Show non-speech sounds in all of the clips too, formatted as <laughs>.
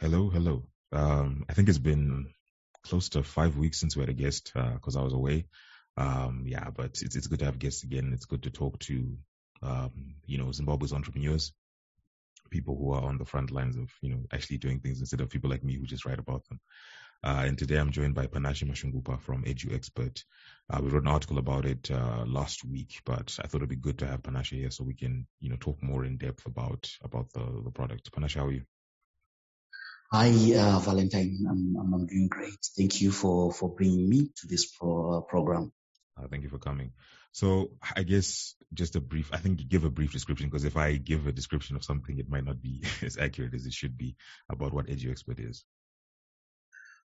Hello, hello. Um, I think it's been close to five weeks since we had a guest because uh, I was away. Um, yeah, but it's it's good to have guests again. It's good to talk to um, you know Zimbabwe's entrepreneurs, people who are on the front lines of you know actually doing things instead of people like me who just write about them. Uh, and today I'm joined by Panashe Mashungupa from EduXpert. Uh, we wrote an article about it uh, last week, but I thought it'd be good to have Panashe here so we can, you know, talk more in depth about about the, the product. Panashe, how are you? Hi, uh, Valentine. I'm, I'm, I'm doing great. Thank you for, for bringing me to this pro, uh, program. Uh, thank you for coming. So I guess just a brief, I think you give a brief description because if I give a description of something, it might not be <laughs> as accurate as it should be about what EduXpert is.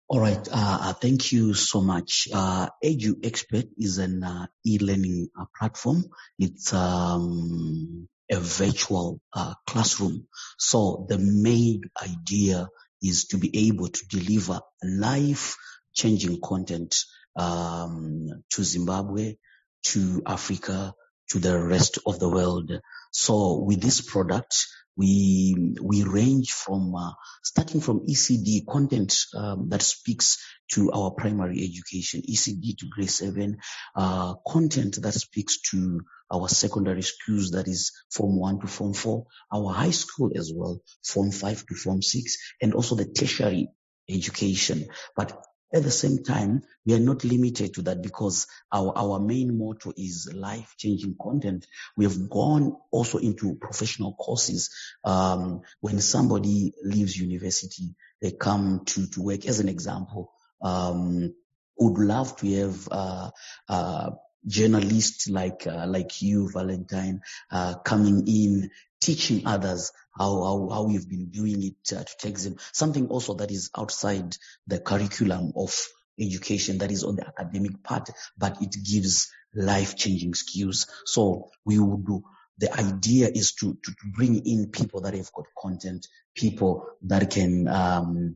All right. Uh, uh thank you so much. Uh, EduXpert is an uh, e-learning uh, platform. It's um, a virtual uh, classroom. So the main idea is to be able to deliver life changing content um, to Zimbabwe, to Africa, to the rest of the world. So with this product, we we range from uh, starting from ECD content um, that speaks to our primary education, ECD to grade seven, uh, content that speaks to our secondary schools, that is Form 1 to Form 4, our high school as well, Form 5 to Form 6, and also the tertiary education. But at the same time, we are not limited to that because our, our main motto is life changing content. We have gone also into professional courses. Um, when somebody leaves university, they come to, to work as an example. Um, would love to have uh, uh, journalists like uh, like you, Valentine, uh, coming in, teaching others how how, how you've been doing it uh, to take them something also that is outside the curriculum of education that is on the academic part, but it gives life changing skills. So we would do. The idea is to, to, bring in people that have got content, people that can um,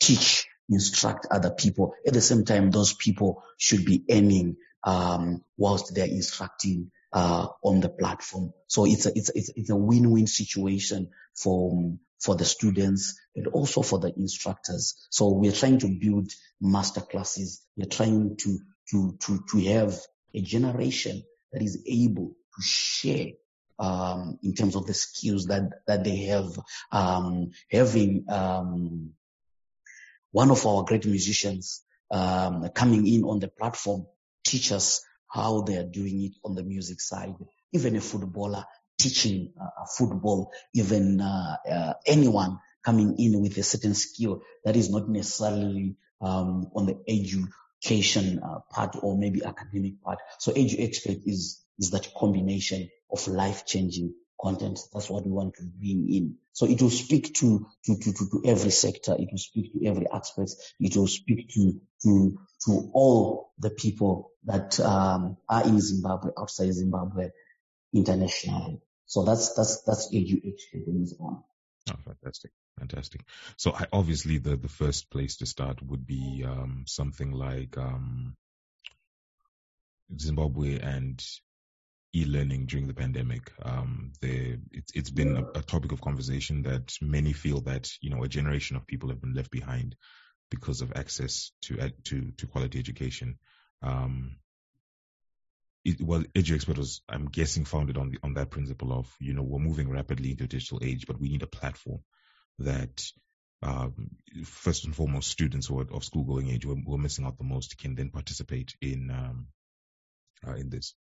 teach, instruct other people. At the same time, those people should be earning um, whilst they're instructing uh, on the platform. So it's a, it's, it's, it's a win-win situation for, for the students and also for the instructors. So we're trying to build master classes. We're trying to, to, to, to have a generation that is able to share um, in terms of the skills that, that they have, um, having, um, one of our great musicians, um, coming in on the platform teach us how they are doing it on the music side. Even a footballer teaching uh, football, even uh, uh, anyone coming in with a certain skill that is not necessarily um, on the education uh, part or maybe academic part. So EduXpert is is that combination of life changing content. That's what we want to bring in. So it will speak to, to, to, to, every sector. It will speak to every aspect. It will speak to, to, to all the people that um, are in Zimbabwe, outside Zimbabwe, internationally. So that's, that's, that's on. Oh, fantastic. Fantastic. So I, obviously the, the first place to start would be um, something like um, Zimbabwe and e-learning during the pandemic. Um, the, it's, it's been a, a, topic of conversation that many feel that you know a generation of people have been left behind because of access to to to quality education. Um, it, well, EduXpert was, I'm guessing, founded on the, on that principle of you know we're moving rapidly into a digital age, but we need a platform that um, first and foremost students who are of school going age who are, missing out the most can then participate in um, uh, in this.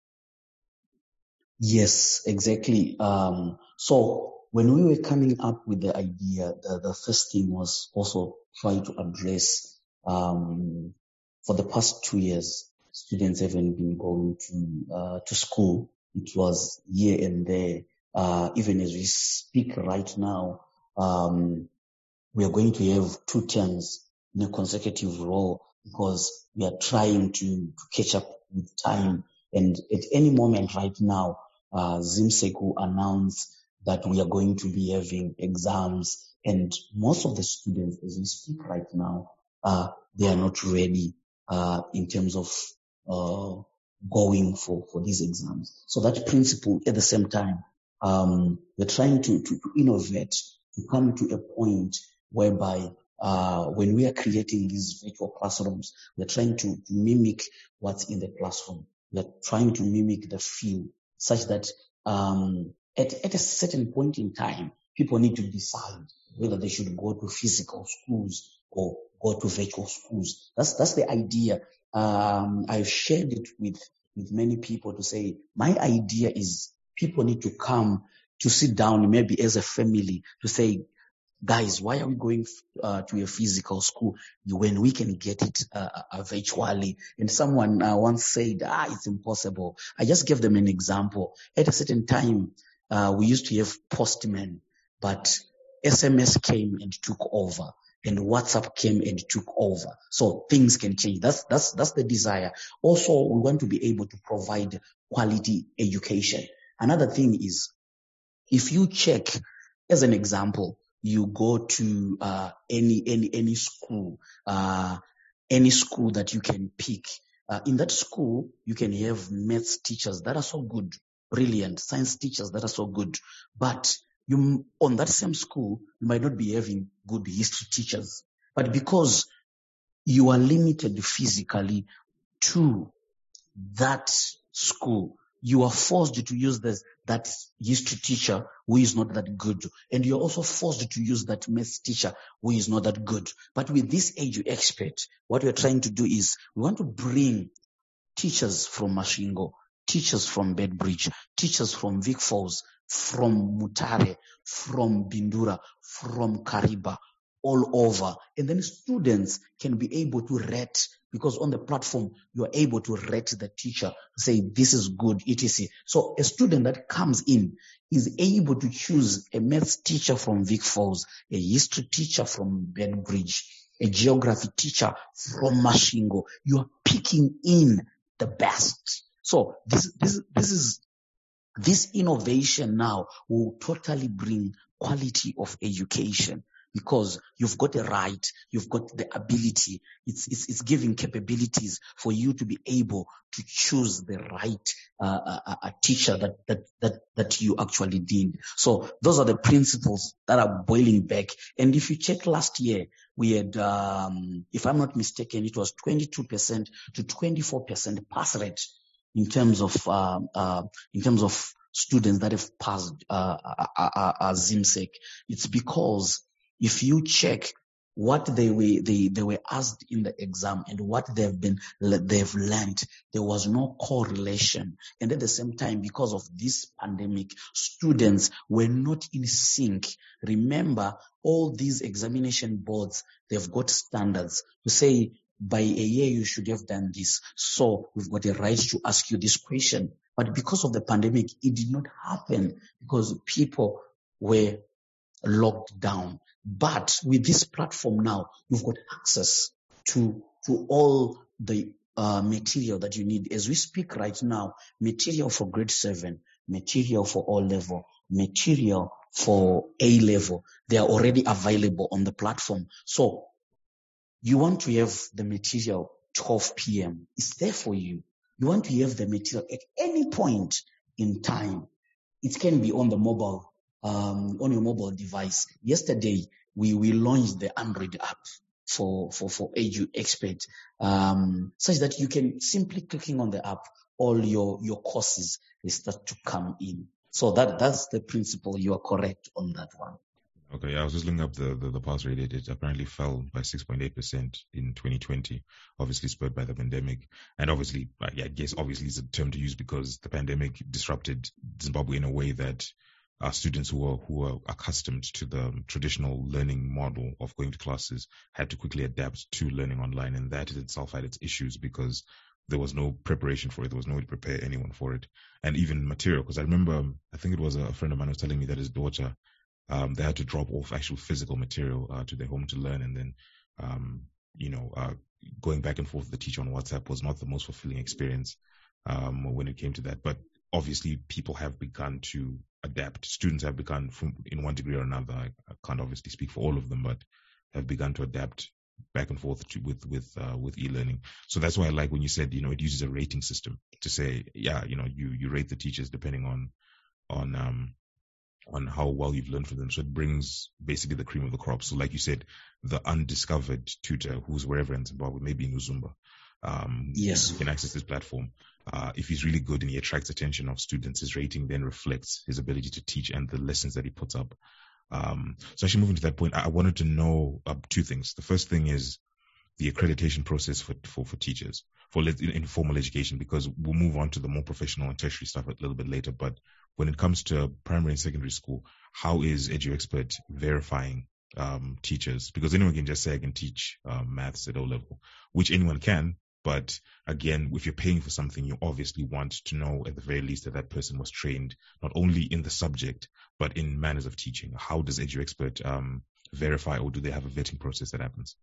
Yes, exactly. Um, so when we were coming up with the idea, the, the first thing was also try to address um, for the past two years, students haven't been going to uh, to school. It was here and there. Uh, even as we speak right now, um, we are going to have two terms in a consecutive row because we are trying to, to catch up with time. And at any moment right now, uh, ZIMSEC announced that we are going to be having exams and most of the students as we speak right now, uh, they are not ready, uh, in terms of, uh, going for, for these exams. So that principle at the same time, um, we're trying to, to, to innovate, to come to a point whereby uh, when we are creating these virtual classrooms, we're trying to mimic what's in the classroom. We're trying to mimic the feel such that um, at, at a certain point in time, people need to decide whether they should go to physical schools or go to virtual schools. That's that's the idea. Um, I've shared it with with many people to say my idea is people need to come to sit down maybe as a family to say guys, why are we going uh, to a physical school when we can get it uh, uh, virtually? And someone uh, once said, ah, it's impossible. I just gave them an example. At a certain time, uh, we used to have postmen, but SMS came and took over. And WhatsApp came and took over. So things can change. That's, that's, that's the desire. Also, we want to be able to provide quality education. Another thing is, if you check, as an example, you go to uh, any any any school, uh, any school that you can pick. Uh, in that school, you can have maths teachers that are so good, brilliant, science teachers that are so good, but you on that same school you might not be having good history teachers, but because you are limited physically to that school, you are forced to use this, that history teacher who is not that good. And you're also forced to use that math teacher who is not that good. But with this EduXpert, what we're trying to do is we want to bring teachers from Masvingo, teachers from Beitbridge, teachers from Vic Falls, from Mutare, from Bindura, from Kariba, all over. And then students can be able to rate because on the platform, you are able to rate the teacher, say this is good, etc. So a student that comes in is able to choose a maths teacher from Vic Falls, a history teacher from Beitbridge, a geography teacher from Masvingo. You are picking in the best. So this, this, this is, this innovation now will totally bring quality of education because you've got a right, you've got the ability. It's, it's, it's giving capabilities for you to be able to choose the right uh, uh, uh, uh, teacher that, that, that, that you actually need. So those are the principles that are boiling back. And if you check last year, we had, um, if I'm not mistaken, it was 22% to 24% pass rate in terms of, uh, uh, in terms of students that have passed uh, ZIMSEC. It's because if you check what they were they, they were asked in the exam and what they've been they've learned there was no correlation. And at the same time because of this pandemic students were not in sync. Remember all these examination boards they've got standards to say by a year you should have done this. So we've got a right to ask you this question. But because of the pandemic it did not happen because people were locked down but with this platform now, you've got access to, to all the uh, material that you need. As we speak right now, material for grade seven, material for all level, material for A level, they are already available on the platform. So you want to have the material 12 p.m. It's there for you. You want to have the material at any point in time. It can be on the mobile um, on your mobile device. Yesterday, we, we launched the Android app for, for, for EduXpert, um, such that you can simply clicking on the app, all your, your courses start to come in. So that, that's the principle. You are correct on that one. Okay, I was just looking up the, the, the pass rate. It, it apparently fell by 6.8% in 2020, obviously spurred by the pandemic. And obviously, I guess obviously it's a term to use because the pandemic disrupted Zimbabwe in a way that uh, students who are who are accustomed to the traditional learning model of going to classes had to quickly adapt to learning online, and that itself had its issues because there was no preparation for it. There was no way to prepare anyone for it, and even material. Because I remember, I think it was a friend of mine who was telling me that his daughter, um, they had to drop off actual physical material uh, to their home to learn, and then, um, you know, uh, going back and forth with the teacher on WhatsApp was not the most fulfilling experience um, when it came to that. But obviously people have begun to adapt. Students have begun from in one degree or another. I, I can't obviously speak for all of them, but have begun to adapt back and forth to, with with uh, with e-learning. So that's why I like when you said you know it uses a rating system to say yeah you know you you rate the teachers depending on on um on how well you've learned from them. So it brings basically the cream of the crop. So like you said, the undiscovered tutor who's wherever in Zimbabwe, maybe in Uzumba, um, yes, can access this platform. Uh, if he's really good and he attracts attention of students, his rating then reflects his ability to teach and the lessons that he puts up. Um, so actually moving to that point, I wanted to know uh, two things. The first thing is the accreditation process for, for, for teachers for informal education because we'll move on to the more professional and tertiary stuff a little bit later. But when it comes to primary and secondary school, how is EduXpert verifying um, teachers? Because anyone can just say I can teach um, maths at O level, which anyone can. But again, if you're paying for something, you obviously want to know at the very least that that person was trained not only in the subject but in manners of teaching. How does EduXpert um, verify, or do they have a vetting process that happens?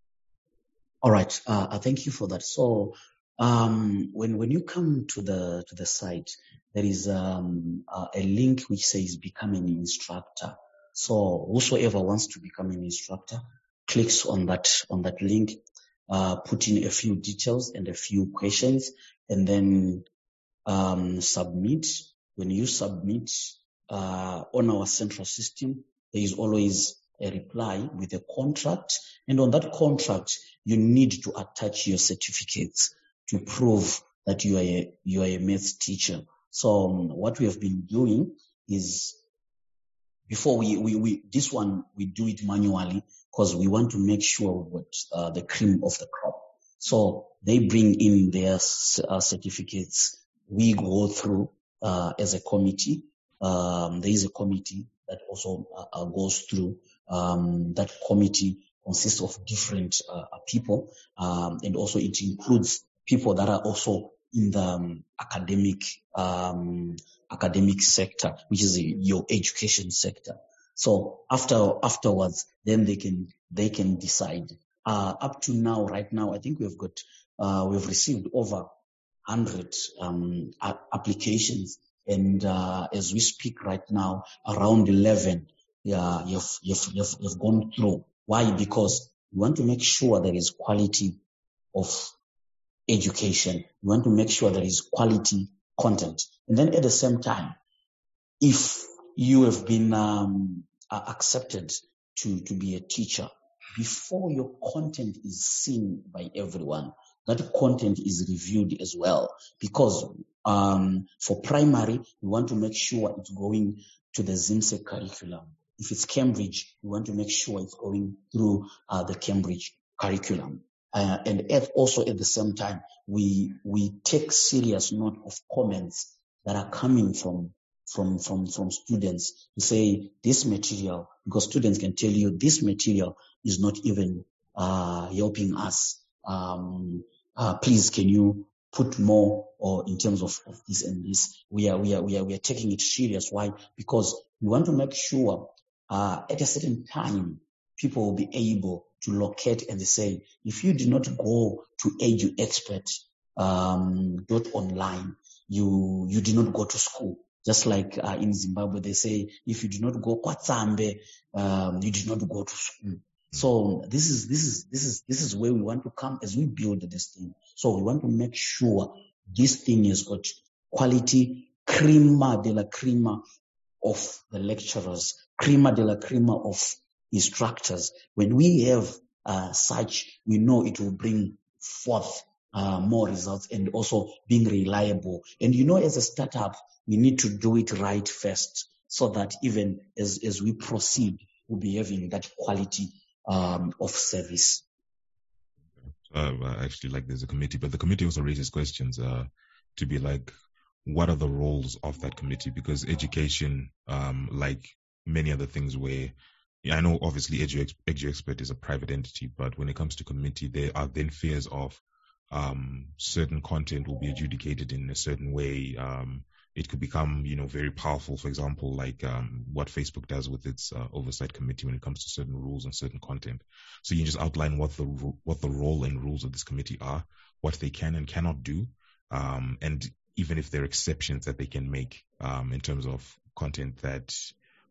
All right, uh, thank you for that. So um, when when you come to the to the site, there is um, uh, a link which says become an instructor. So whosoever wants to become an instructor clicks on that on that link, uh, put in a few details and a few questions, and then um, submit. When you submit uh, on our central system, there is always a reply with a contract, and on that contract, you need to attach your certificates to prove that you are a, you are a maths teacher. So um, what we have been doing is before we, we, we this one we do it manually because we want to make sure what uh, the cream of the crop. So they bring in their uh, certificates. We go through uh, as a committee. Um, there is a committee that also uh, uh, goes through. Um, that committee consists of different uh, people, um, and also it includes people that are also in the um, academic um, academic sector, which is your education sector. So after afterwards, then they can they can decide. Uh, up to now, right now, I think we've got uh, we've received over hundred um, applications, and uh, as we speak right now, around eleven, yeah, you've, you've you've you've gone through. Why? Because we want to make sure there is quality of education. We want to make sure there is quality content. And then at the same time, if you have been um, accepted to, to be a teacher, before your content is seen by everyone, that content is reviewed as well. Because um, for primary, we want to make sure it's going to the ZIMSEC curriculum. If it's Cambridge, we want to make sure it's going through uh, the Cambridge curriculum. Uh, and at also at the same time, we we take serious note of comments that are coming from from from from students to say this material because students can tell you this material is not even uh, helping us. Um, uh, please, can you put more or in terms of, of this and this? We are we are we are we are taking it serious. Why? Because we want to make sure uh, at a certain time people will be able to locate and say, if you do not go to EduXpert um, dot online, you you did not go to school. Just like uh, in Zimbabwe, they say, if you do not go Kwatsambe, um, you did not go to school. So this is this is this is this is where we want to come as we build this thing. So we want to make sure this thing has got quality, crema de la crema of the lecturers, crema de la crema of instructors. When we have uh, such, we know it will bring forth uh, more results and also being reliable. And you know, as a startup, we need to do it right first so that even as, as we proceed, we'll be having that quality um, of service. Uh, actually, like there's a committee, but the committee also raises questions uh, to be like, what are the roles of that committee? Because education, um, like many other things where I know obviously Edu, EduXpert is a private entity, but when it comes to committee, there are then fears of um, certain content will be adjudicated in a certain way. Um, it could become, you know, very powerful. For example, like um, what Facebook does with its uh, oversight committee when it comes to certain rules and certain content. So you just outline what the what the role and rules of this committee are, what they can and cannot do, um, and even if there are exceptions that they can make um, in terms of content that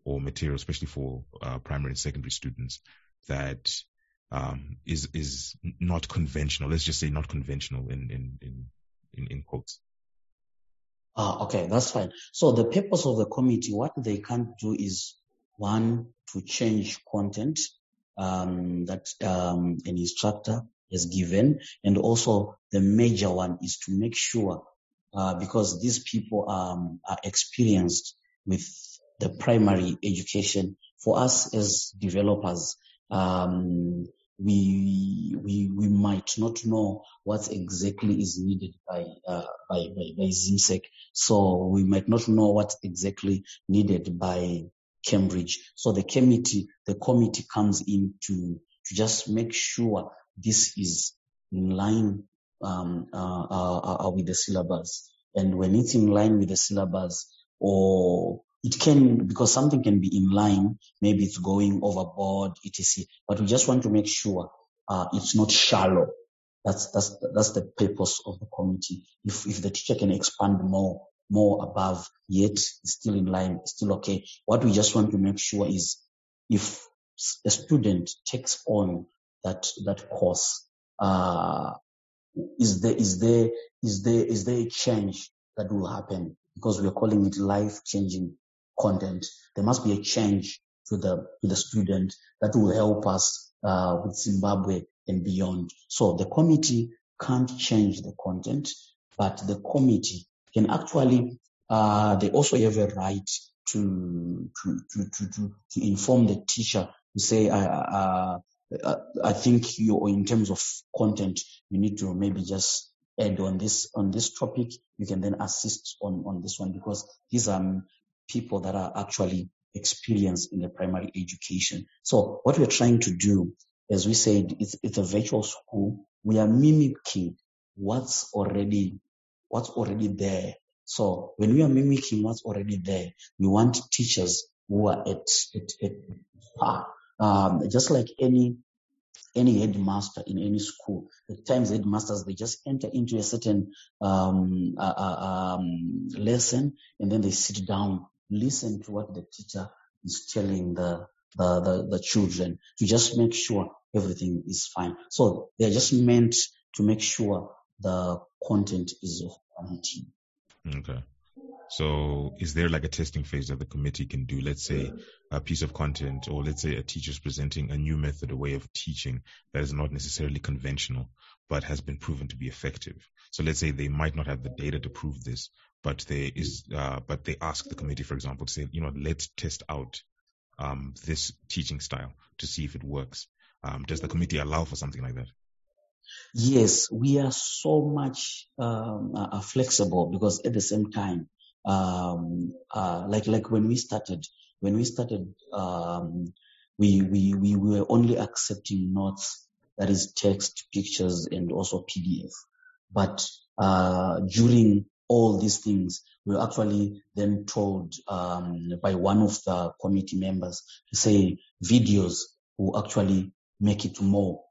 or material, especially for uh, primary and secondary students, that um, is is not conventional. Let's just say not conventional in in in, in, in quotes. Uh, okay, that's fine. So the purpose of the committee, what they can't do is One, to change content um, that um, an instructor has given. And also the major one is to make sure, uh, because these people um, are experienced with the primary education. For us as developers, um, we, we, we might not know what exactly is needed by, uh, by, by, by ZIMSEC. So we might not know what exactly needed by Cambridge. So the committee, the committee comes in to, to just make sure this is in line um, uh, uh, uh, with the syllabus. And when it's in line with the syllabus, or it can, because something can be in line, maybe it's going overboard, etc. But we just want to make sure uh, it's not shallow. That's that's that's the purpose of the committee. If if the teacher can expand more, more above, yet still in line, still okay. What we just want to make sure is if a student takes on that that course, uh, is there is there is there is there a change that will happen because we are calling it life changing content. There must be a change to the to the student that will help us uh, with Zimbabwe and beyond. So the committee can't change the content, but the committee can actually, uh, they also have a right to, to, to, to, to, inform the teacher to say, uh, uh, I think you, in terms of content, you need to maybe just add on this, on this topic. You can then assist on, on this one because these are people that are actually experienced in the primary education. So what we're trying to do, as we said, it's, it's a virtual school. We are mimicking what's already what's already there. So when we are mimicking what's already there, we want teachers who are at, at, at par. Um, just like any any headmaster in any school. At times, headmasters they just enter into a certain um, uh, uh, um, lesson and then they sit down, listen to what the teacher is telling the the, the the children to just make sure everything is fine. So they're just meant to make sure the content is of quality. Okay. So is there like a testing phase that the committee can do? Let's say a piece of content or let's say a teacher is presenting a new method, a way of teaching that is not necessarily conventional, but has been proven to be effective. So let's say they might not have the data to prove this, but they is, uh, but they ask the committee, for example, to say, you know, let's test out, um, this teaching style to see if it works. Um, does the committee allow for something like that? Yes, we are so much um, uh, flexible because at the same time, um, uh, like like when we started, when we started, um, we, we we were only accepting notes that is text, pictures, and also PDF. But uh, during all these things, were actually then told um, by one of the committee members to say videos will actually make it more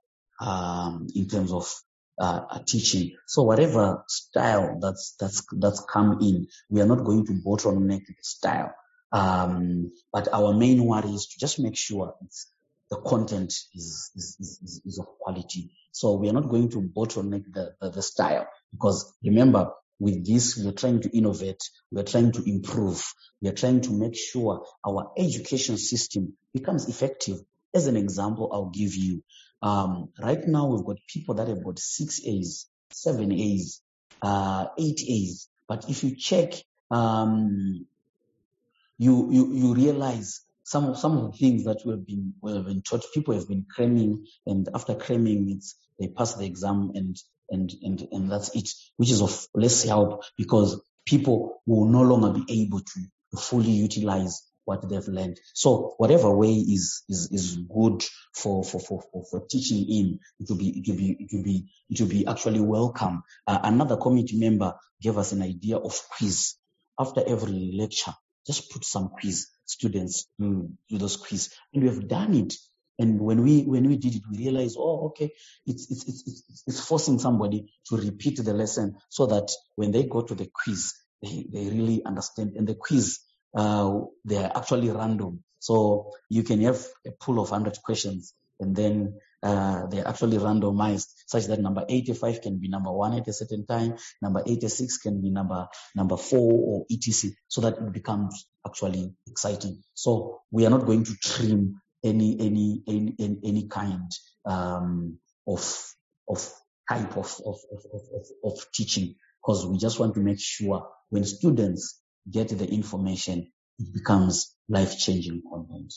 um, in terms of uh, teaching. So whatever style that's that's that's come in, we are not going to bottleneck the style. Um, but our main worry is to just make sure the content is, is, is, is, of quality. So we are not going to bottleneck the, the, the style because remember with this, we are trying to innovate. We are trying to improve. We are trying to make sure our education system becomes effective. As an example, I'll give you, um, right now we've got people that have got six A's, seven A's, uh, eight A's. But if you check, um, you, you, you realize some of, some of the things that we have been, we have been taught, people have been cramming and after cramming, it's, they pass the exam and, and, and, and that's it, which is of less help because people will no longer be able to fully utilize what they've learned. So whatever way is is is good for for for for, for teaching in, it will be it will be it will be it will be actually welcome. Uh, another committee member gave us an idea of quiz after every lecture. Just put some quiz. Students do, do those quiz, and we have done it. And when we when we did it, we realized, oh, okay, it's it's it's it's, forcing somebody to repeat the lesson so that when they go to the quiz, they, they really understand. And the quiz uh, they are actually random. So you can have a pool of 100 questions and then uh, they're actually randomized such that number 85 can be number one at a certain time, number 86 can be number number four or etc. So that it becomes actually exciting. So we are not going to trim any any any any, kind um, of of type of of, of, of, of teaching because we just want to make sure when students get the information, it becomes life changing content.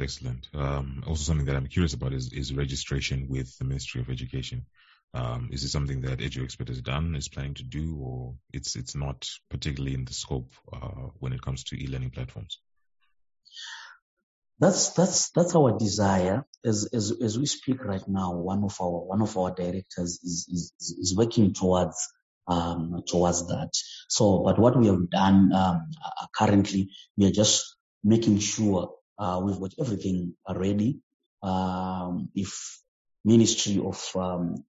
Excellent. Um, also, something that I'm curious about is, is registration with the Ministry of Education. Um, is it something that EduXpert has done, is planning to do, or it's it's not particularly in the scope uh, when it comes to e-learning platforms? That's that's that's our desire. As as as we speak right now, one of our one of our directors is is, is working towards um, towards that. So, but what we have done um, uh, currently, we are just making sure uh, we've got everything ready. Um, if Ministry of um,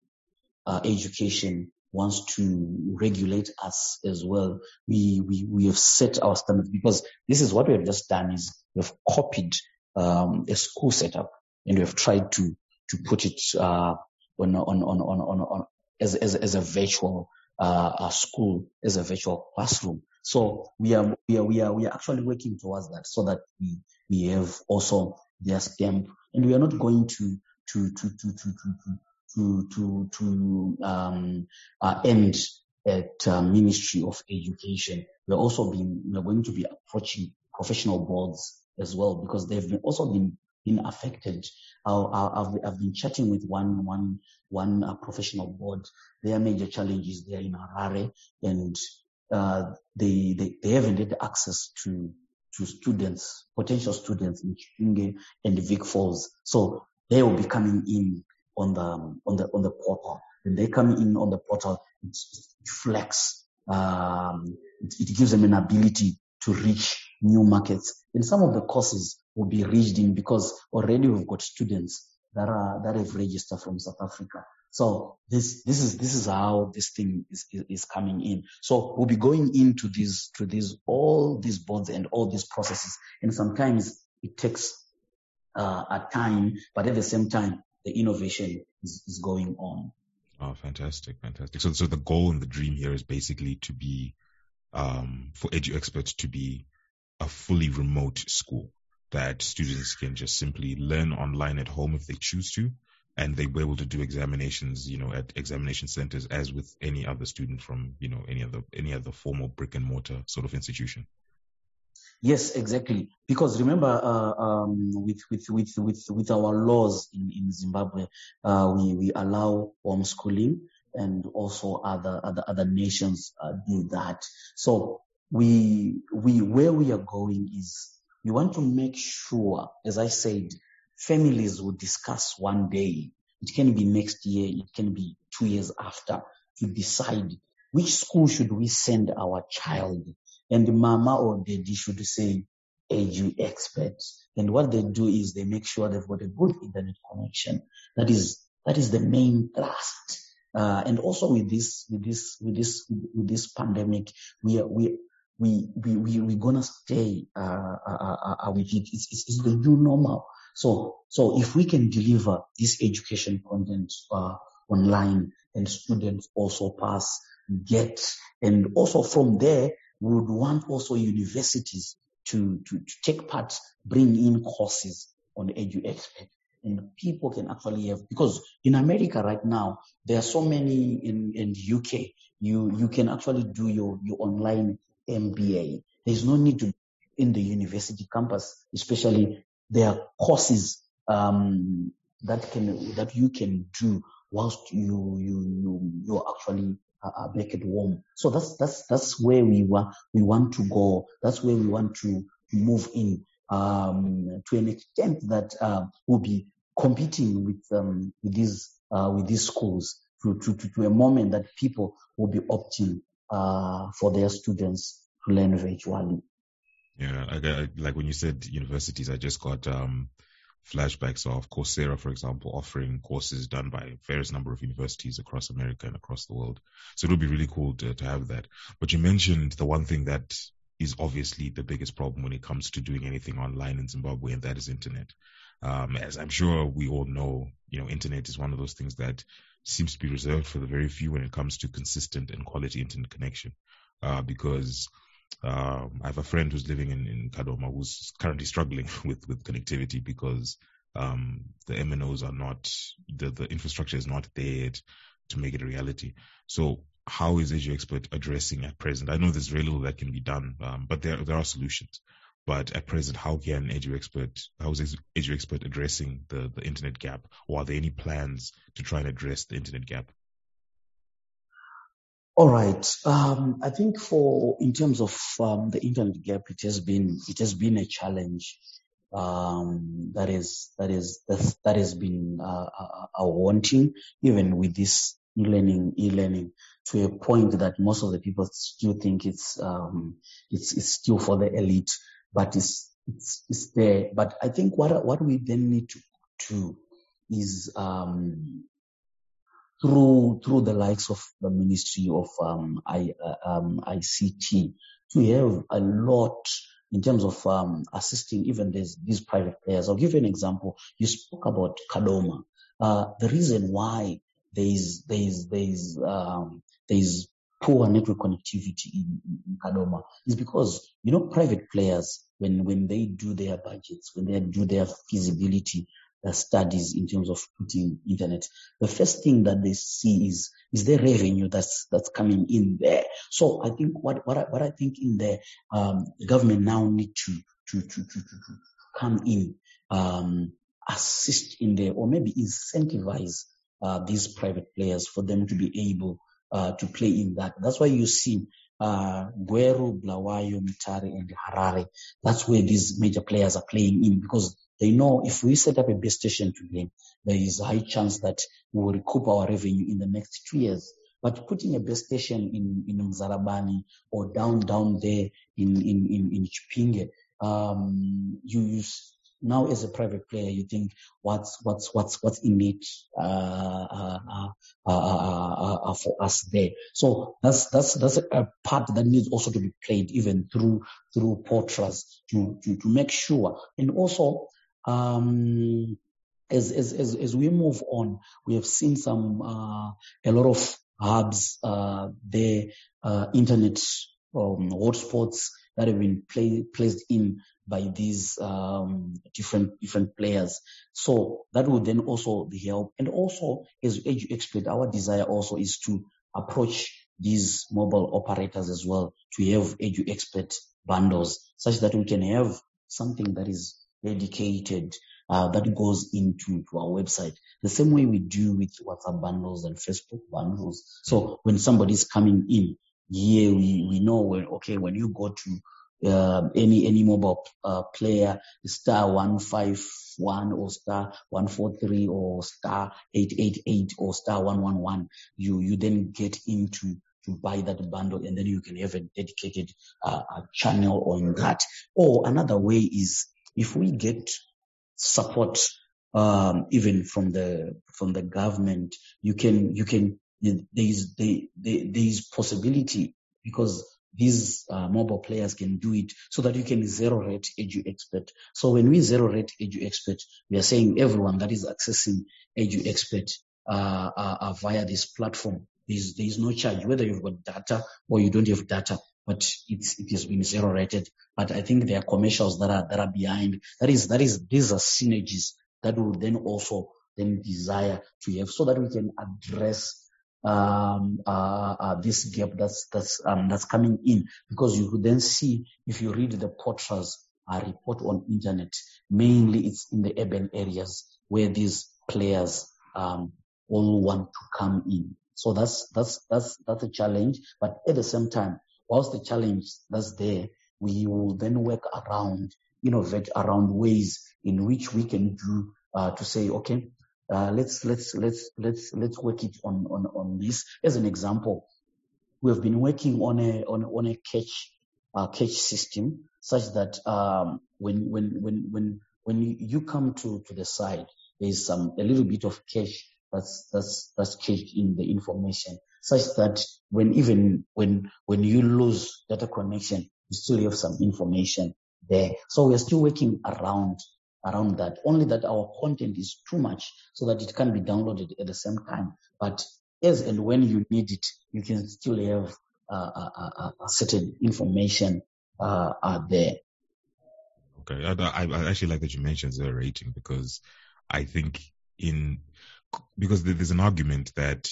uh, Education wants to regulate us as well, we, we we have set our standards because this is what we have just done is we have copied um, a school setup and we have tried to to put it uh, on, on, on, on, on, on as, as, as a virtual uh, school, as a virtual classroom. So we are we are we are we are actually working towards that so that we we have also their stamp, and we are not going to to to to to to to to, to um, uh, end at uh, Ministry of Education. We're also being we're going to be approaching professional boards as well because they've been also been been affected. I've, I've been chatting with one one one uh, professional board. Their major challenges there in Harare, and uh, they, they they haven't had access to to students, potential students in Chipinge and Vic Falls. So they will be coming in on the on the on the portal. When they come in on the portal, it, it flex. Um, it, it, gives them an ability to reach new markets. And some of the courses will be reached in because already we've got students that are that have registered from South Africa. So this this is this is how this thing is, is, is coming in. So we'll be going into these to these all these boards and all these processes, and sometimes it takes uh, a time, but at the same time the innovation is, is going on. Oh, fantastic, fantastic. So so the goal and the dream here is basically to be um, for EduXperts to be a fully remote school that students can just simply learn online at home if they choose to and they were able to do examinations, you know, at examination centers as with any other student from, you know, any other any other formal brick and mortar sort of institution. Yes, exactly. Because remember, uh, um, with, with with with with our laws in in Zimbabwe, uh, we we allow homeschooling, and also other other other nations uh, do that. So we we where we are going is we want to make sure, as I said, families will discuss one day. It can be next year, it can be two years after to decide which school should we send our child. And mama or daddy should say, "Are you experts?" And what they do is they make sure they've got a good internet connection. That is, that is the main thrust. Uh, and also with this, with this, with this, with this pandemic, we are, we, we, we, we, we're gonna stay, uh, uh, uh, uh with it. It's, it's, it's the new normal. So, so if we can deliver this education content uh, online and students also pass, get, and also from there, we would want also universities to, to, to take part, bring in courses on EduXpert. And people can actually have, because in America right now, there are so many in, in the UK, you, you can actually do your, your online MBA. There's no need to in the university campus, especially there are courses um, that can that you can do whilst you you you you're actually uh, back at home. So that's that's that's where we want we want to go. That's where we want to move in um, to an extent that uh, we'll be competing with um, with these uh, with these schools to, to, to, to a moment that people will be opting uh, for their students to learn virtually. Yeah, I, like when you said universities, I just got um, flashbacks of Coursera, for example, offering courses done by various number of universities across America and across the world. So it would be really cool to, to have that. But you mentioned the one thing that is obviously the biggest problem when it comes to doing anything online in Zimbabwe, and that is internet. Um, as I'm sure we all know, you know, internet is one of those things that seems to be reserved for the very few when it comes to consistent and quality internet connection. Uh, because um, I have a friend who's living in, in Kadoma who's currently struggling <laughs> with, with connectivity because um, the MNOs are not, the, the infrastructure is not there to make it a reality. So how is EduXpert addressing at present? I know there's very little that can be done, um, but there there are solutions. But at present, how can EduXpert, how is EduXpert addressing the, the internet gap? Or are there any plans to try and address the internet gap? All right. Um, I think for in terms of um, the internet gap, it has been it has been a challenge um, that is that is that, has been uh, uh, uh, wanting even with this e-learning e-learning to a point that most of the people still think it's um, it's it's still for the elite, but it's it's, it's there. But I think what what we then need to do is um, through through the likes of the Ministry of um, I, uh, um, ICT to have a lot in terms of um, assisting even these, these private players. I'll give you an example. You spoke about Kadoma. Uh, the reason why there is there is there is um, there is poor network connectivity in, in Kadoma is because you know private players when when they do their budgets when they do their feasibility uh, studies in terms of putting internet, the first thing that they see is is the revenue that's that's coming in there. So I think what what I, what I think in um, the government now need to to to to, to, to come in, um, assist in there, or maybe incentivize uh, these private players for them to be able uh, to play in that. That's why you see uh, Gweru, Bulawayo, Mutare, and Harare. That's where these major players are playing in because they know if we set up a base station to today, there is a high chance that we will recoup our revenue in the next two years. But putting a base station in, in Mzarabani or down, down there in, in, in, in Chipinge, um, you, you now as a private player, you think what's what's what's what's in it uh, uh, uh, for us there. So that's that's that's a part that needs also to be played even through through POTRAZ to to to make sure, and also um, as, as, as, as we move on, we have seen some, uh, a lot of hubs, uh, there, uh, internet, um, hotspots that have been play, placed in by these, um, different, different players. So that would then also help. And also, as EduXpert, our desire also is to approach these mobile operators as well to have EduXpert bundles such that we can have something that is dedicated uh, that goes into to our website. The same way we do with WhatsApp bundles and Facebook bundles. So when somebody's coming in, here we, we know when, okay, when you go to uh, any any mobile uh, player, star one five one or star one four three or star eight eight eight or star one one one, you you then get into to buy that bundle and then you can have a dedicated uh, channel on that. Or another way is if we get support um, even from the from the government, you can you can there is there, there is possibility because these uh, mobile players can do it so that you can zero rate EduXpert. So when we zero rate EduXpert, we are saying everyone that is accessing EduXpert uh, uh, uh, via this platform, there is, there is no charge, whether you've got data or you don't have data but it's, it has been zero rated. But I think there are commercials that are, that are behind. That is, that is, these are synergies that will then also then desire to have so that we can address um, uh, uh, this gap that's that's um, that's coming in. Because you could then see if you read the POTRAZ uh, report on internet mainly it's in the urban areas where these players um, all want to come in. So that's that's that's that's a challenge. But at the same time whilst the challenge that's there, we will then work around, innovate around ways in which we can do uh, to say, okay, uh, let's let's let's let's let's work it on on on this. As an example, we have been working on a on on a cache uh, cache system such that um, when when when when when you come to to the side, there's some a little bit of cache that's that's that's caged in the information such that when even when when you lose data connection, you still have some information there. So we're still working around around that. Only that our content is too much so that it can be downloaded at the same time. But as and when you need it, you can still have uh, uh, uh, uh certain information there. Okay, I, I, actually like that you mentioned zero rating because I think in because there's an argument that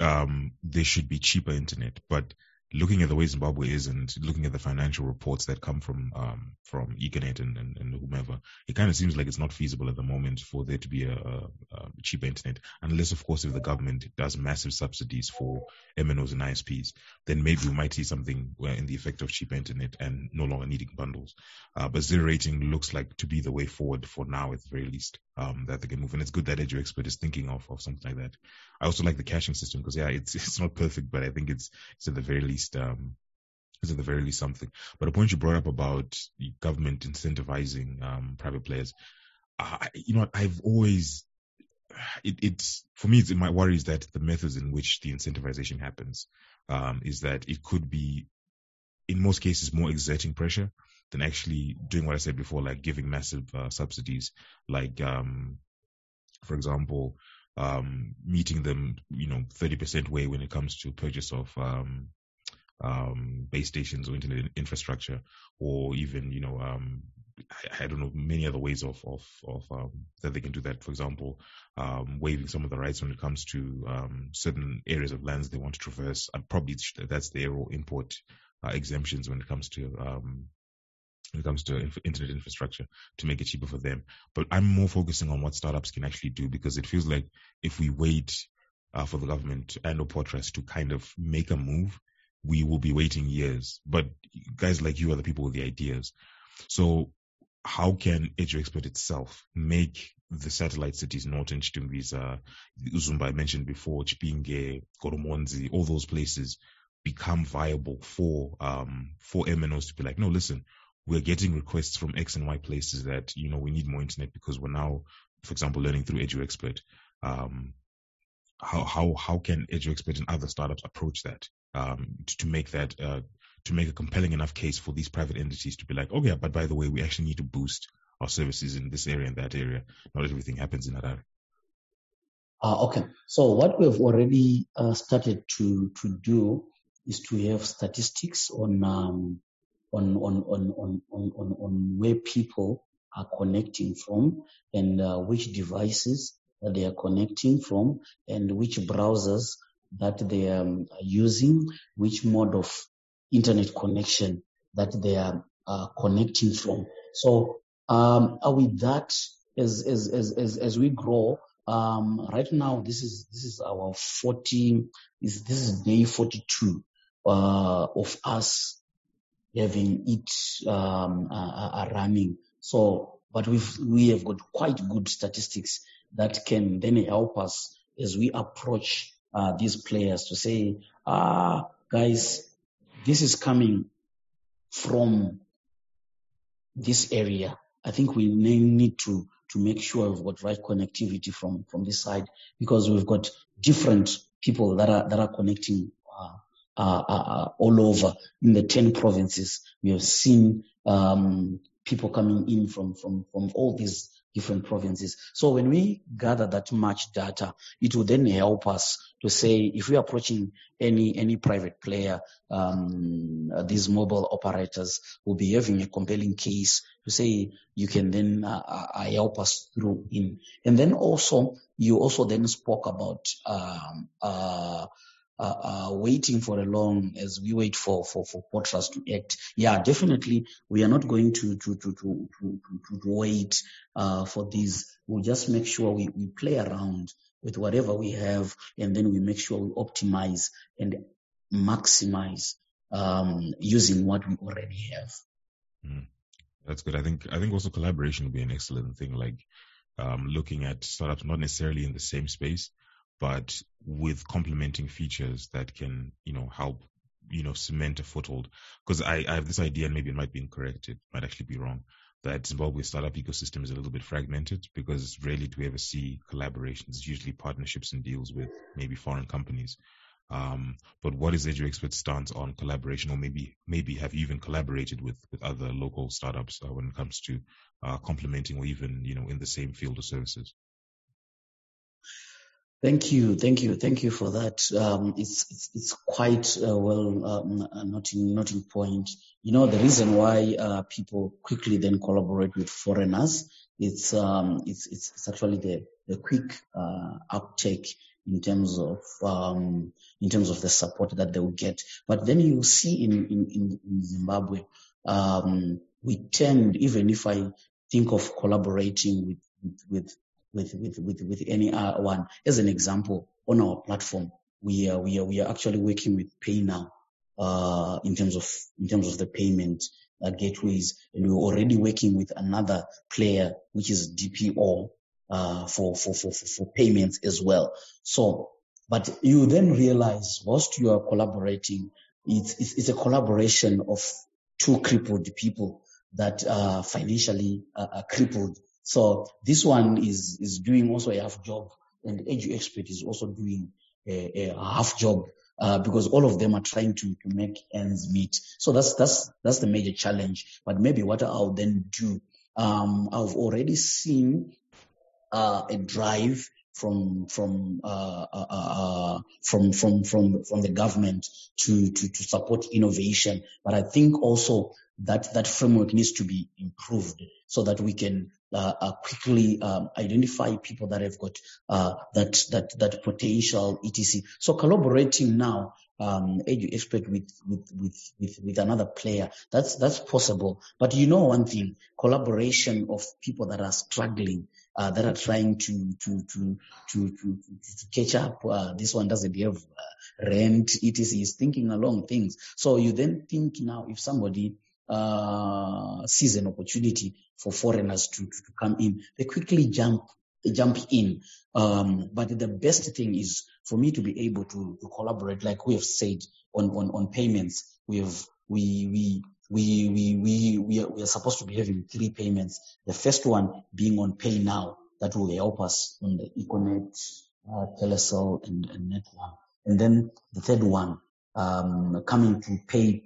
um, there should be cheaper internet, but looking at the way Zimbabwe is and looking at the financial reports that come from um, from Econet and, and, and, whomever, it kind of seems like it's not feasible at the moment for there to be a, a, a cheaper internet, unless of course if the government does massive subsidies for MNOs and ISPs, then maybe we might see something in the effect of cheaper internet and no longer needing bundles. Uh, but zero rating looks like to be the way forward for now, at the very least, um, that they can move. And it's good that EduXpert is thinking of, of something like that. I also like the caching system because yeah, it's <laughs> it's not perfect, but I think it's it's at the very least um, is at the very least something. But a point you brought up about the government incentivizing um, private players, I, you know, I've always it, it's for me. It's my worry is that the methods in which the incentivization happens um, is that it could be, in most cases, more exerting pressure than actually doing what I said before, like giving massive uh, subsidies, like um, for example, um, meeting them, you know, 30% way when it comes to purchase of um, um, base stations or internet infrastructure, or even, you know, um, I, I, don't know, many other ways of, of, of um, that they can do that. For example, um, waiving some of the rights when it comes to um, certain areas of lands they want to traverse. And probably that's their import uh, exemptions when it comes to um, when it comes to inf- internet infrastructure to make it cheaper for them. But I'm more focusing on what startups can actually do because it feels like if we wait uh, for the government and or POTRAZ to kind of make a move, we will be waiting years. But guys like you are the people with the ideas. So how can EduXpert itself make the satellite cities, Norton Chitungwiza, Uzumba I mentioned before, Chipinge, Goromonzi, all those places become viable for um for MNOs to be like, no, listen, we're getting requests from X and Y places that, you know, we need more internet because we're now, for example, learning through EduXpert. Um, how, how, how can EduXpert and other startups approach that, um, to, to, make that, uh, to make a compelling enough case for these private entities to be like, oh yeah, but by the way, we actually need to boost our services in this area and that area. Not everything happens in that area. Uh, okay. So what we've already uh, started to, to do is to have statistics on um, on on on on on, on, where people are connecting from and uh, which devices they are connecting from and which browsers that they are using, which mode of internet connection that they are uh, connecting from. So um, with that, as as as as, as we grow, um, right now this is this is our 40 is this is day 42 uh, of us having it um, uh, uh, running. So, but we've, we have got quite good statistics that can then help us as we approach uh, these players to say, ah, guys, this is coming from this area. I think we need to to make sure we've got right connectivity from from this side because we've got different people that are that are connecting uh, uh, uh, all over in the 10 provinces. We have seen um, people coming in from, from, from all these different provinces. So when we gather that much data, it will then help us to say if we're approaching any any private player, um, these mobile operators will be having a compelling case to say you can then uh, uh, help us through in. And then also you also then spoke about um, uh, uh, uh, waiting for a long as we wait for for for POTRAZ to act. Yeah, definitely, we are not going to to to to to, to, to wait uh, for these. We'll just make sure we, we play around with whatever we have, and then we make sure we optimize and maximize um, using what we already have. Mm, that's good. I think I think also collaboration would be an excellent thing. Like um, looking at startups not necessarily in the same space, but with complementing features that can, you know, help, you know, cement a foothold. Because I, I have this idea, and maybe it might be incorrect, it might actually be wrong, that Zimbabwe's startup ecosystem is a little bit fragmented because rarely do we ever see collaborations. It's usually partnerships and deals with maybe foreign companies. Um, but what is EduXpert's stance on collaboration, or maybe maybe have you even collaborated with with other local startups uh, when it comes to uh, complementing or even you know in the same field of services? Thank you, thank you, thank you for that. Um, it's, it's, it's quite uh, well um, noting noting point. You know the reason why uh, people quickly then collaborate with foreigners. It's um, it's, it's, it's actually the the quick uh, uptake in terms of um, in terms of the support that they will get. But then you see in in, in Zimbabwe, um, we tend even if I think of collaborating with with, with with, with, with, with any one. As an example, on our platform, we are, we are, we are actually working with PayNow, uh, in terms of, in terms of the payment uh, gateways. And we're already working with another player, which is DPO, uh, for, for, for, for payments as well. So, but you then realize whilst you are collaborating, it's, it's, it's a collaboration of two crippled people that are financially uh, crippled so this one is, is doing also a half job and EduXpert is also doing a, a half job uh, because all of them are trying to, to make ends meet. So that's, that's, that's the major challenge. But maybe what I'll then do, um, I've already seen, uh, a drive from from uh, uh, uh, from from from from the government to, to to support innovation. But I think also that that framework needs to be improved so that we can uh, uh, quickly um, identify people that have got uh, that that that potential etc. So collaborating now, um, EduXpert with, with with with with another player, that's that's possible. But you know one thing, collaboration of people that are struggling. Uh, that are trying to to to to to, to catch up. Uh, this one doesn't have uh, rent, etc. Is thinking along things. So you then think now if somebody uh, an opportunity for foreigners to, to, to, come in, they quickly jump jump in. Um, but the best thing is for me to be able to, to collaborate, like we have said on, on, on payments. We have we we we we we we are, we are supposed to be having three payments. The first one being on Pay Now, that will help us on the Econet, uh, and, and Network. And then the third one um, coming to Pay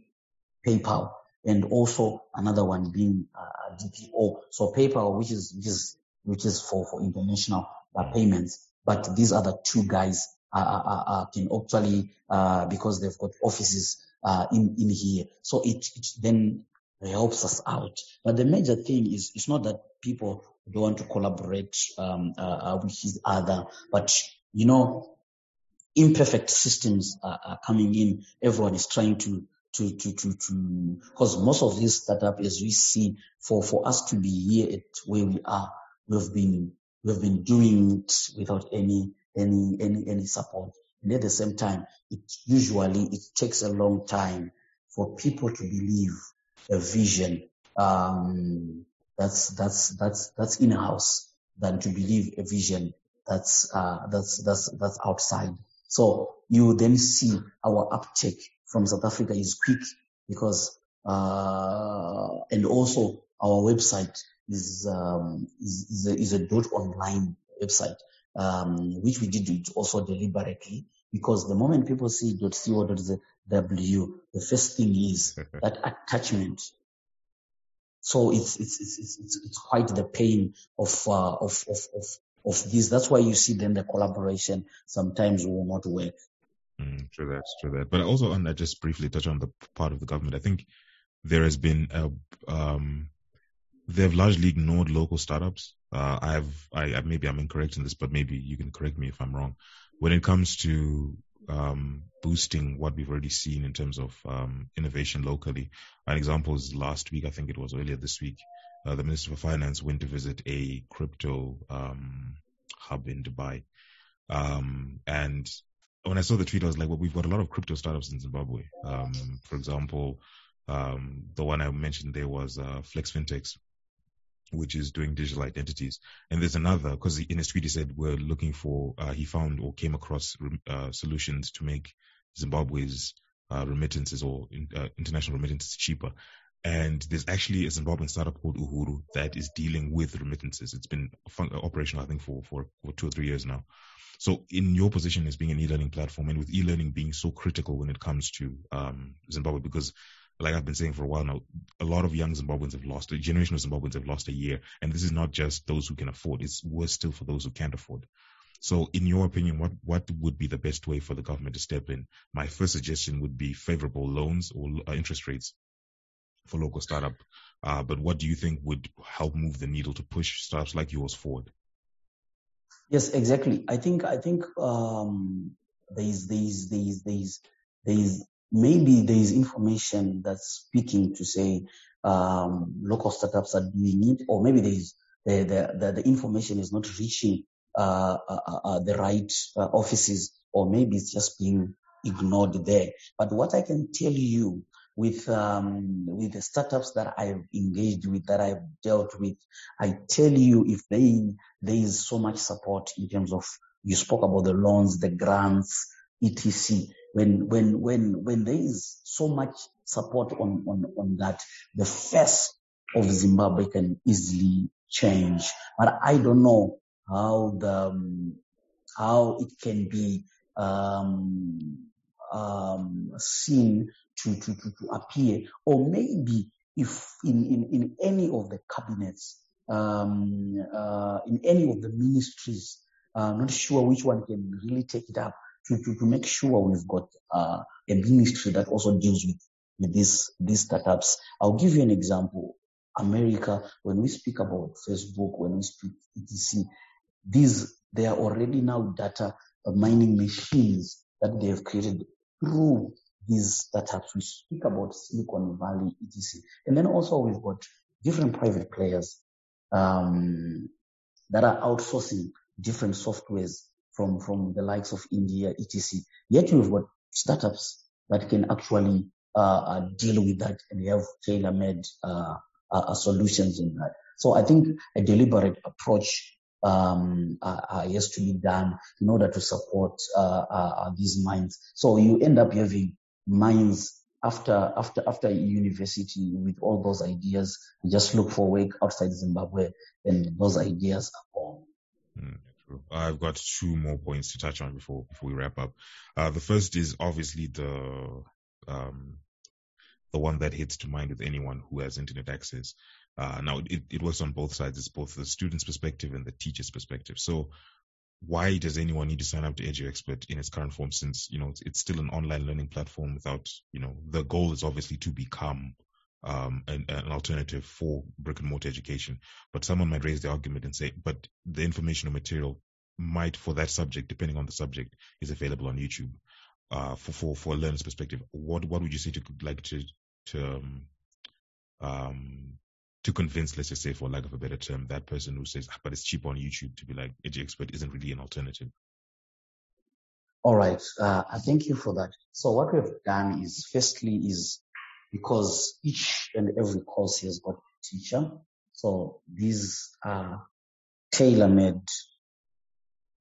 PayPal and also another one being uh, DPO. So PayPal, which is which is which is for for international uh, payments, but these other two guys can actually uh, because they've got offices uh, in in here, so it, it then helps us out. But the major thing is it's not that people don't want to collaborate um, uh, uh, with each other, but you know imperfect systems are, are coming in. Everyone is trying to to to to to because most of these startup as we see for for us to be here at where we are we've been we've been doing it without any any any any support. And at the same time it usually it takes a long time for people to believe a vision um that's that's that's that's in house than to believe a vision that's uh that's that's that's outside. So you then see our uptake from South Africa is quick because uh, and also our website is um, is, is, a, is dot online website um, which we did it also deliberately because the moment people see .co.zw the first thing is <laughs> that attachment. So it's it's it's it's, it's quite the pain of, uh, of of of of this. That's why you see then the collaboration sometimes will not work Mm, true that, true that. But also on that, just briefly touch on the part of the government. I think there has been a, um, they've largely ignored local startups. Uh, I've, I, maybe I'm incorrect in this, but maybe you can correct me if I'm wrong. When it comes to um, boosting what we've already seen in terms of um, innovation locally, an example is last week, I think it was earlier this week, uh, the Minister for Finance went to visit a crypto um, hub in Dubai. Um, and when I saw the tweet, I was like, well, we've got a lot of crypto startups in Zimbabwe. Um, for example, um, the one I mentioned there was uh, Flex Fintechs, which is doing digital identities. And there's another, because in his tweet he said we're looking for, uh, he found or came across uh, solutions to make Zimbabwe's uh, remittances or uh, international remittances cheaper. And there's actually a Zimbabwean startup called Uhuru that is dealing with remittances. It's been fun- operational, I think, for, for, for two or three years now. So, in your position as being an e-learning platform, and with e-learning being so critical when it comes to um, Zimbabwe, because like I've been saying for a while now, a lot of young Zimbabweans have lost, a generation of Zimbabweans have lost a year. And this is not just those who can afford, it's worse still for those who can't afford. So in your opinion, what, what would be the best way for the government to step in? My first suggestion would be favorable loans or uh, interest rates for local startup. Uh, but what do you think would help move the needle to push startups like yours forward? Yes, exactly. I think I think um, there's there's there's there's there's maybe there is information that's speaking to say um, local startups are doing it, or maybe there is the, the, the, the information is not reaching uh, uh, uh, uh the right uh, offices, or maybe it's just being ignored there. But what I can tell you with um, with the startups that I've engaged with, that I've dealt with, I tell you if they there is so much support in terms of you spoke about the loans, the grants, etc when when when when there is so much support on on on that, the face of Zimbabwe can easily change. But I don't know how the um, how it can be um, um, seen to, to, to, to appear, or maybe if in, in, in any of the cabinets, um, uh, in any of the ministries, I'm not sure which one can really take it up to, to, to make sure we've got uh, a ministry that also deals with, with these, these startups. I'll give you an example. America, when we speak about Facebook, when we speak etc., these, they are already now data mining machines that they have created through these startups. We speak about Silicon Valley, etc. And then also we've got different private players um, that are outsourcing different softwares from, from the likes of India, etc. Yet we've got startups that can actually uh, uh, deal with that and have tailor-made uh, uh, uh, solutions in that. So I think a deliberate approach um, uh, has to be done in order to support these minds. So you end up having minds after after after university with all those ideas. You just look for work outside Zimbabwe, and those ideas are born. Mm. I've got two more points to touch on before before we wrap up. Uh, the first is obviously the um, the one that hits to mind with anyone who has internet access. Uh, now it, it works on both sides. It's both the student's perspective and the teacher's perspective. So why does anyone need to sign up to EduXpert in its current form since, you know, it's, still an online learning platform without, you know, the goal is obviously to become um, an, an, alternative for brick and mortar education. But someone might raise the argument and say, but the information or material might, for that subject, depending on the subject, is available on YouTube. Uh, for, for, for a learner's perspective, what, what would you say to like to, to, um, um, to convince, let's just say, for lack of a better term, that person who says, ah, but it's cheap on YouTube to be like, EduXpert isn't really an alternative? All right. Uh, thank you for that. So what we've done is, firstly, is because each and every course has got a teacher. So these are tailor-made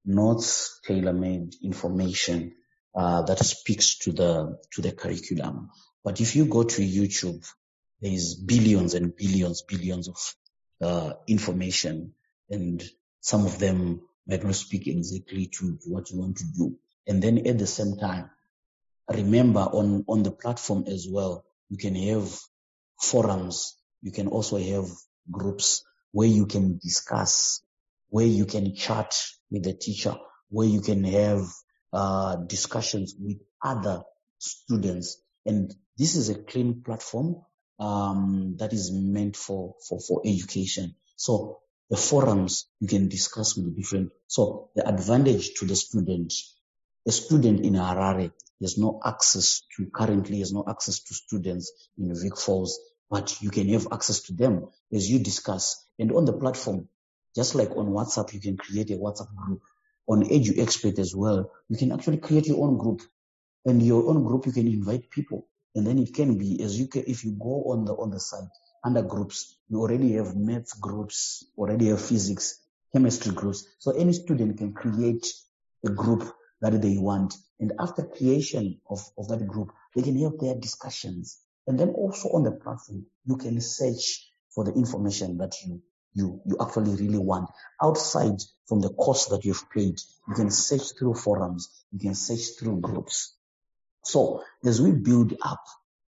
notes, tailor-made information uh, that speaks to the to the curriculum. But if you go to YouTube, there is billions and billions, billions of uh, information, and some of them might not speak exactly to, what you want to do. And then at the same time, remember on on the platform as well, you can have forums. You can also have groups where you can discuss, where you can chat with the teacher, where you can have uh, discussions with other students. And this is a clean platform um, that is meant for, for, for education. So the forums you can discuss with different. So the advantage to the student, a student in Harare has no access to, currently has no access to students in Vic Falls, but you can have access to them as you discuss. And on the platform, just like on WhatsApp, you can create a WhatsApp group. On EduXpert as well, you can actually create your own group. And your own group, you can invite people. And then it can be, as you can, if you go on the, on the site, under groups, you already have maths groups, already have physics, chemistry groups. So any student can create a group that they want. And after creation of, of that group, they can have their discussions And then also on the platform, you can search for the information that you you you actually really want outside from the course that you've paid. You can search through forums. You can search through groups. So as we build up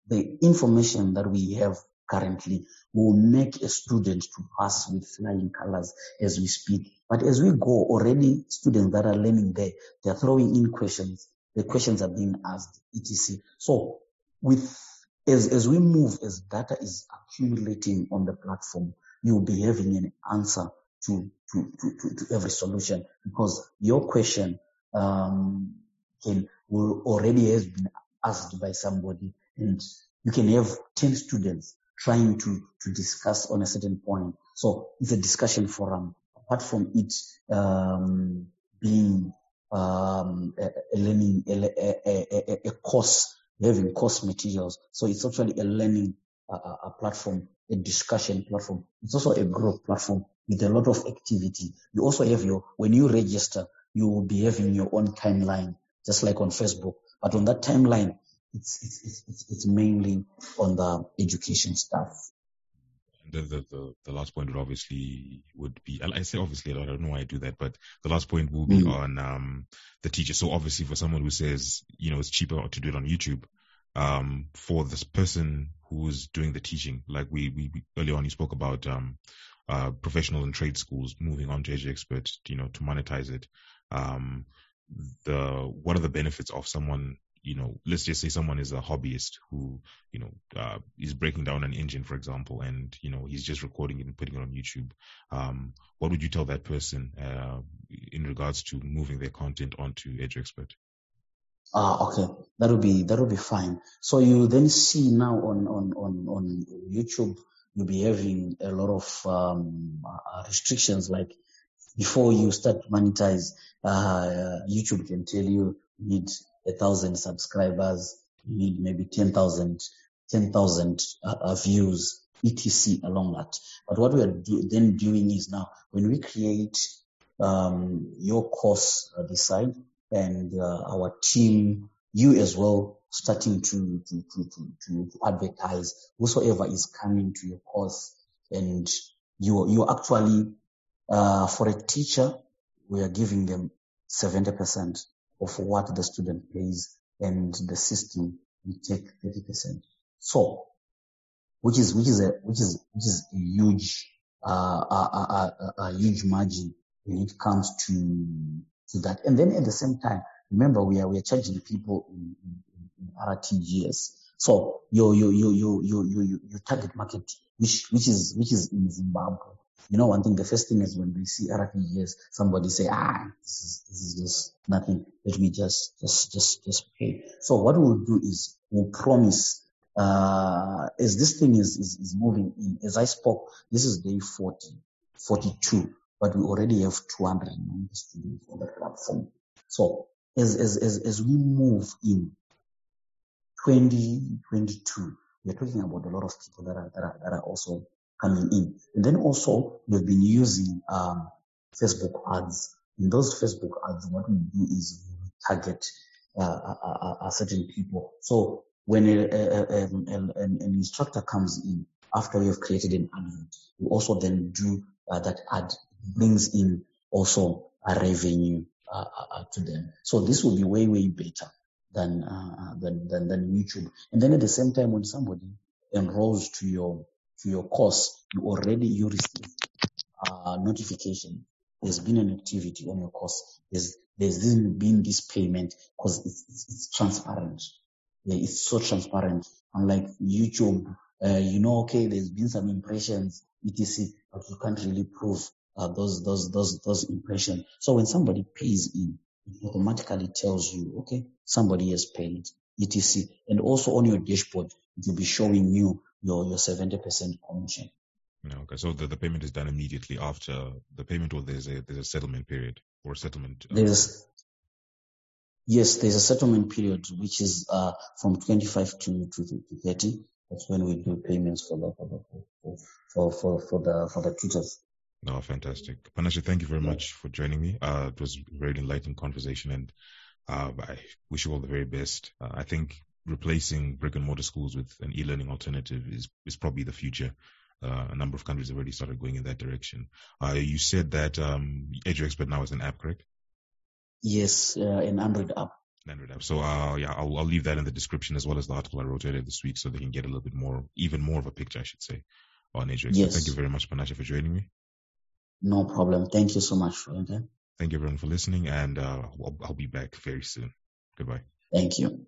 the information that we have currently will make a student to pass with flying colors as we speak. But as we go, already students that are learning there, they're throwing in questions. The questions are being asked, etc. So with as, as we move, as data is accumulating on the platform, you'll be having an answer to, to, to, to, every solution because your question um, can will already has been asked by somebody and you can have 10 students trying to, to discuss on a certain point. So it's a discussion forum. Apart from it um, being um, a, a, learning, a, a, course, having course materials. So it's actually a learning uh, a platform, a discussion platform. It's also a group platform with a lot of activity. You also have your, when you register, you will be having your own timeline, just like on Facebook. But on that timeline, it's, it's, it's, it's mainly on the education stuff. The, the, the, the, last point would obviously would be, I say obviously, I don't know why I do that, but the last point will be mm. on, um, the teacher. So obviously for someone who says, you know, it's cheaper to do it on YouTube, um, for this person who's doing the teaching, like we, we, we earlier on, you spoke about, um, uh, professional and trade schools moving on to EduXpert, you know, to monetize it. Um, the, what are the benefits of someone you know, let's just say someone is a hobbyist who, you know, uh, is breaking down an engine, for example, and, you know, he's just recording it and putting it on YouTube. Um, what would you tell that person, uh, in regards to moving their content onto EduXpert? Ah, okay. That would be, that would be fine. So you then see now on, on, on, on YouTube, you'll be having a lot of, um, restrictions like before you start to monetize, uh, YouTube can tell you you need a thousand subscribers, you need maybe 10,000 10,000 uh, uh, views, etc. along that. But what we are do, then doing is now when we create um, your course uh, and uh, our team, you as well, starting to to, to, to, to advertise whosoever is coming to your course and you you actually uh, for a teacher we are giving them 70% of what the student pays and the system will take 30%. So, which is, which is a, which is, which is a huge, uh, a, a, a, a huge margin when it comes to, to that. And then at the same time, remember we are, we are charging people in, in, in RTGS. So your, your, your, your, your, your, your target market, which, which is, which is in Zimbabwe, you know, one thing, the first thing is when we see RTGS, somebody say, ah, this is, this is just nothing. Let me just, just, just, just pay. So what we'll do is we'll promise, uh, as this thing is, is, is moving in, as I spoke, this is day 40, 42, but we already have 290 students on the platform. So as, as, as, as we move in 2022, we're talking about a lot of people that are, that are, that are also coming in. And then also we've been using um, Facebook ads. In those Facebook ads, what we do is we target uh, a, a, a certain people. So when a, an instructor comes in after we have created an advert, we also then do uh, that ad brings in also a revenue uh, uh, uh to them. So this will be way way better than, uh, than than than YouTube. And then at the same time, when somebody enrolls to your to your course, you already you receive a notification. There's been an activity on your course. There's there's been this payment because it's, it's, it's, transparent. Yeah, it's so transparent. Unlike YouTube, uh, you know, okay, there's been some impressions, etc., but you can't really prove uh, those those those those impressions. So when somebody pays in, it automatically tells you, okay, somebody has paid, etc. And also on your dashboard, it will be showing you your your 70% commission. Okay, so the, the payment is done immediately after the payment, or there's a there's a settlement period or settlement. Uh, there's yes, there's a settlement period which is uh, from 25 to, to, to 30. That's when we do payments for the for the, for, for, for the for the tutors. Oh, fantastic. Panashe, thank you very much for joining me. Uh, it was a very enlightening conversation and uh, I wish you all the very best. Uh, I think replacing brick and mortar schools with an e-learning alternative is, is probably the future. Uh, a number of countries have already started going in that direction. Uh, you said that um, EduXpert now is an app, correct? Yes, uh, an Android app. Android app. So uh, yeah, I'll, I'll leave that in the description as well as the article I wrote earlier this week, so they can get a little bit more, even more of a picture, I should say, on EduXpert. Yes. Thank you very much, Panashe, for joining me. No problem. Thank you so much for your. Thank you everyone for listening, and uh, I'll, I'll be back very soon. Goodbye. Thank you.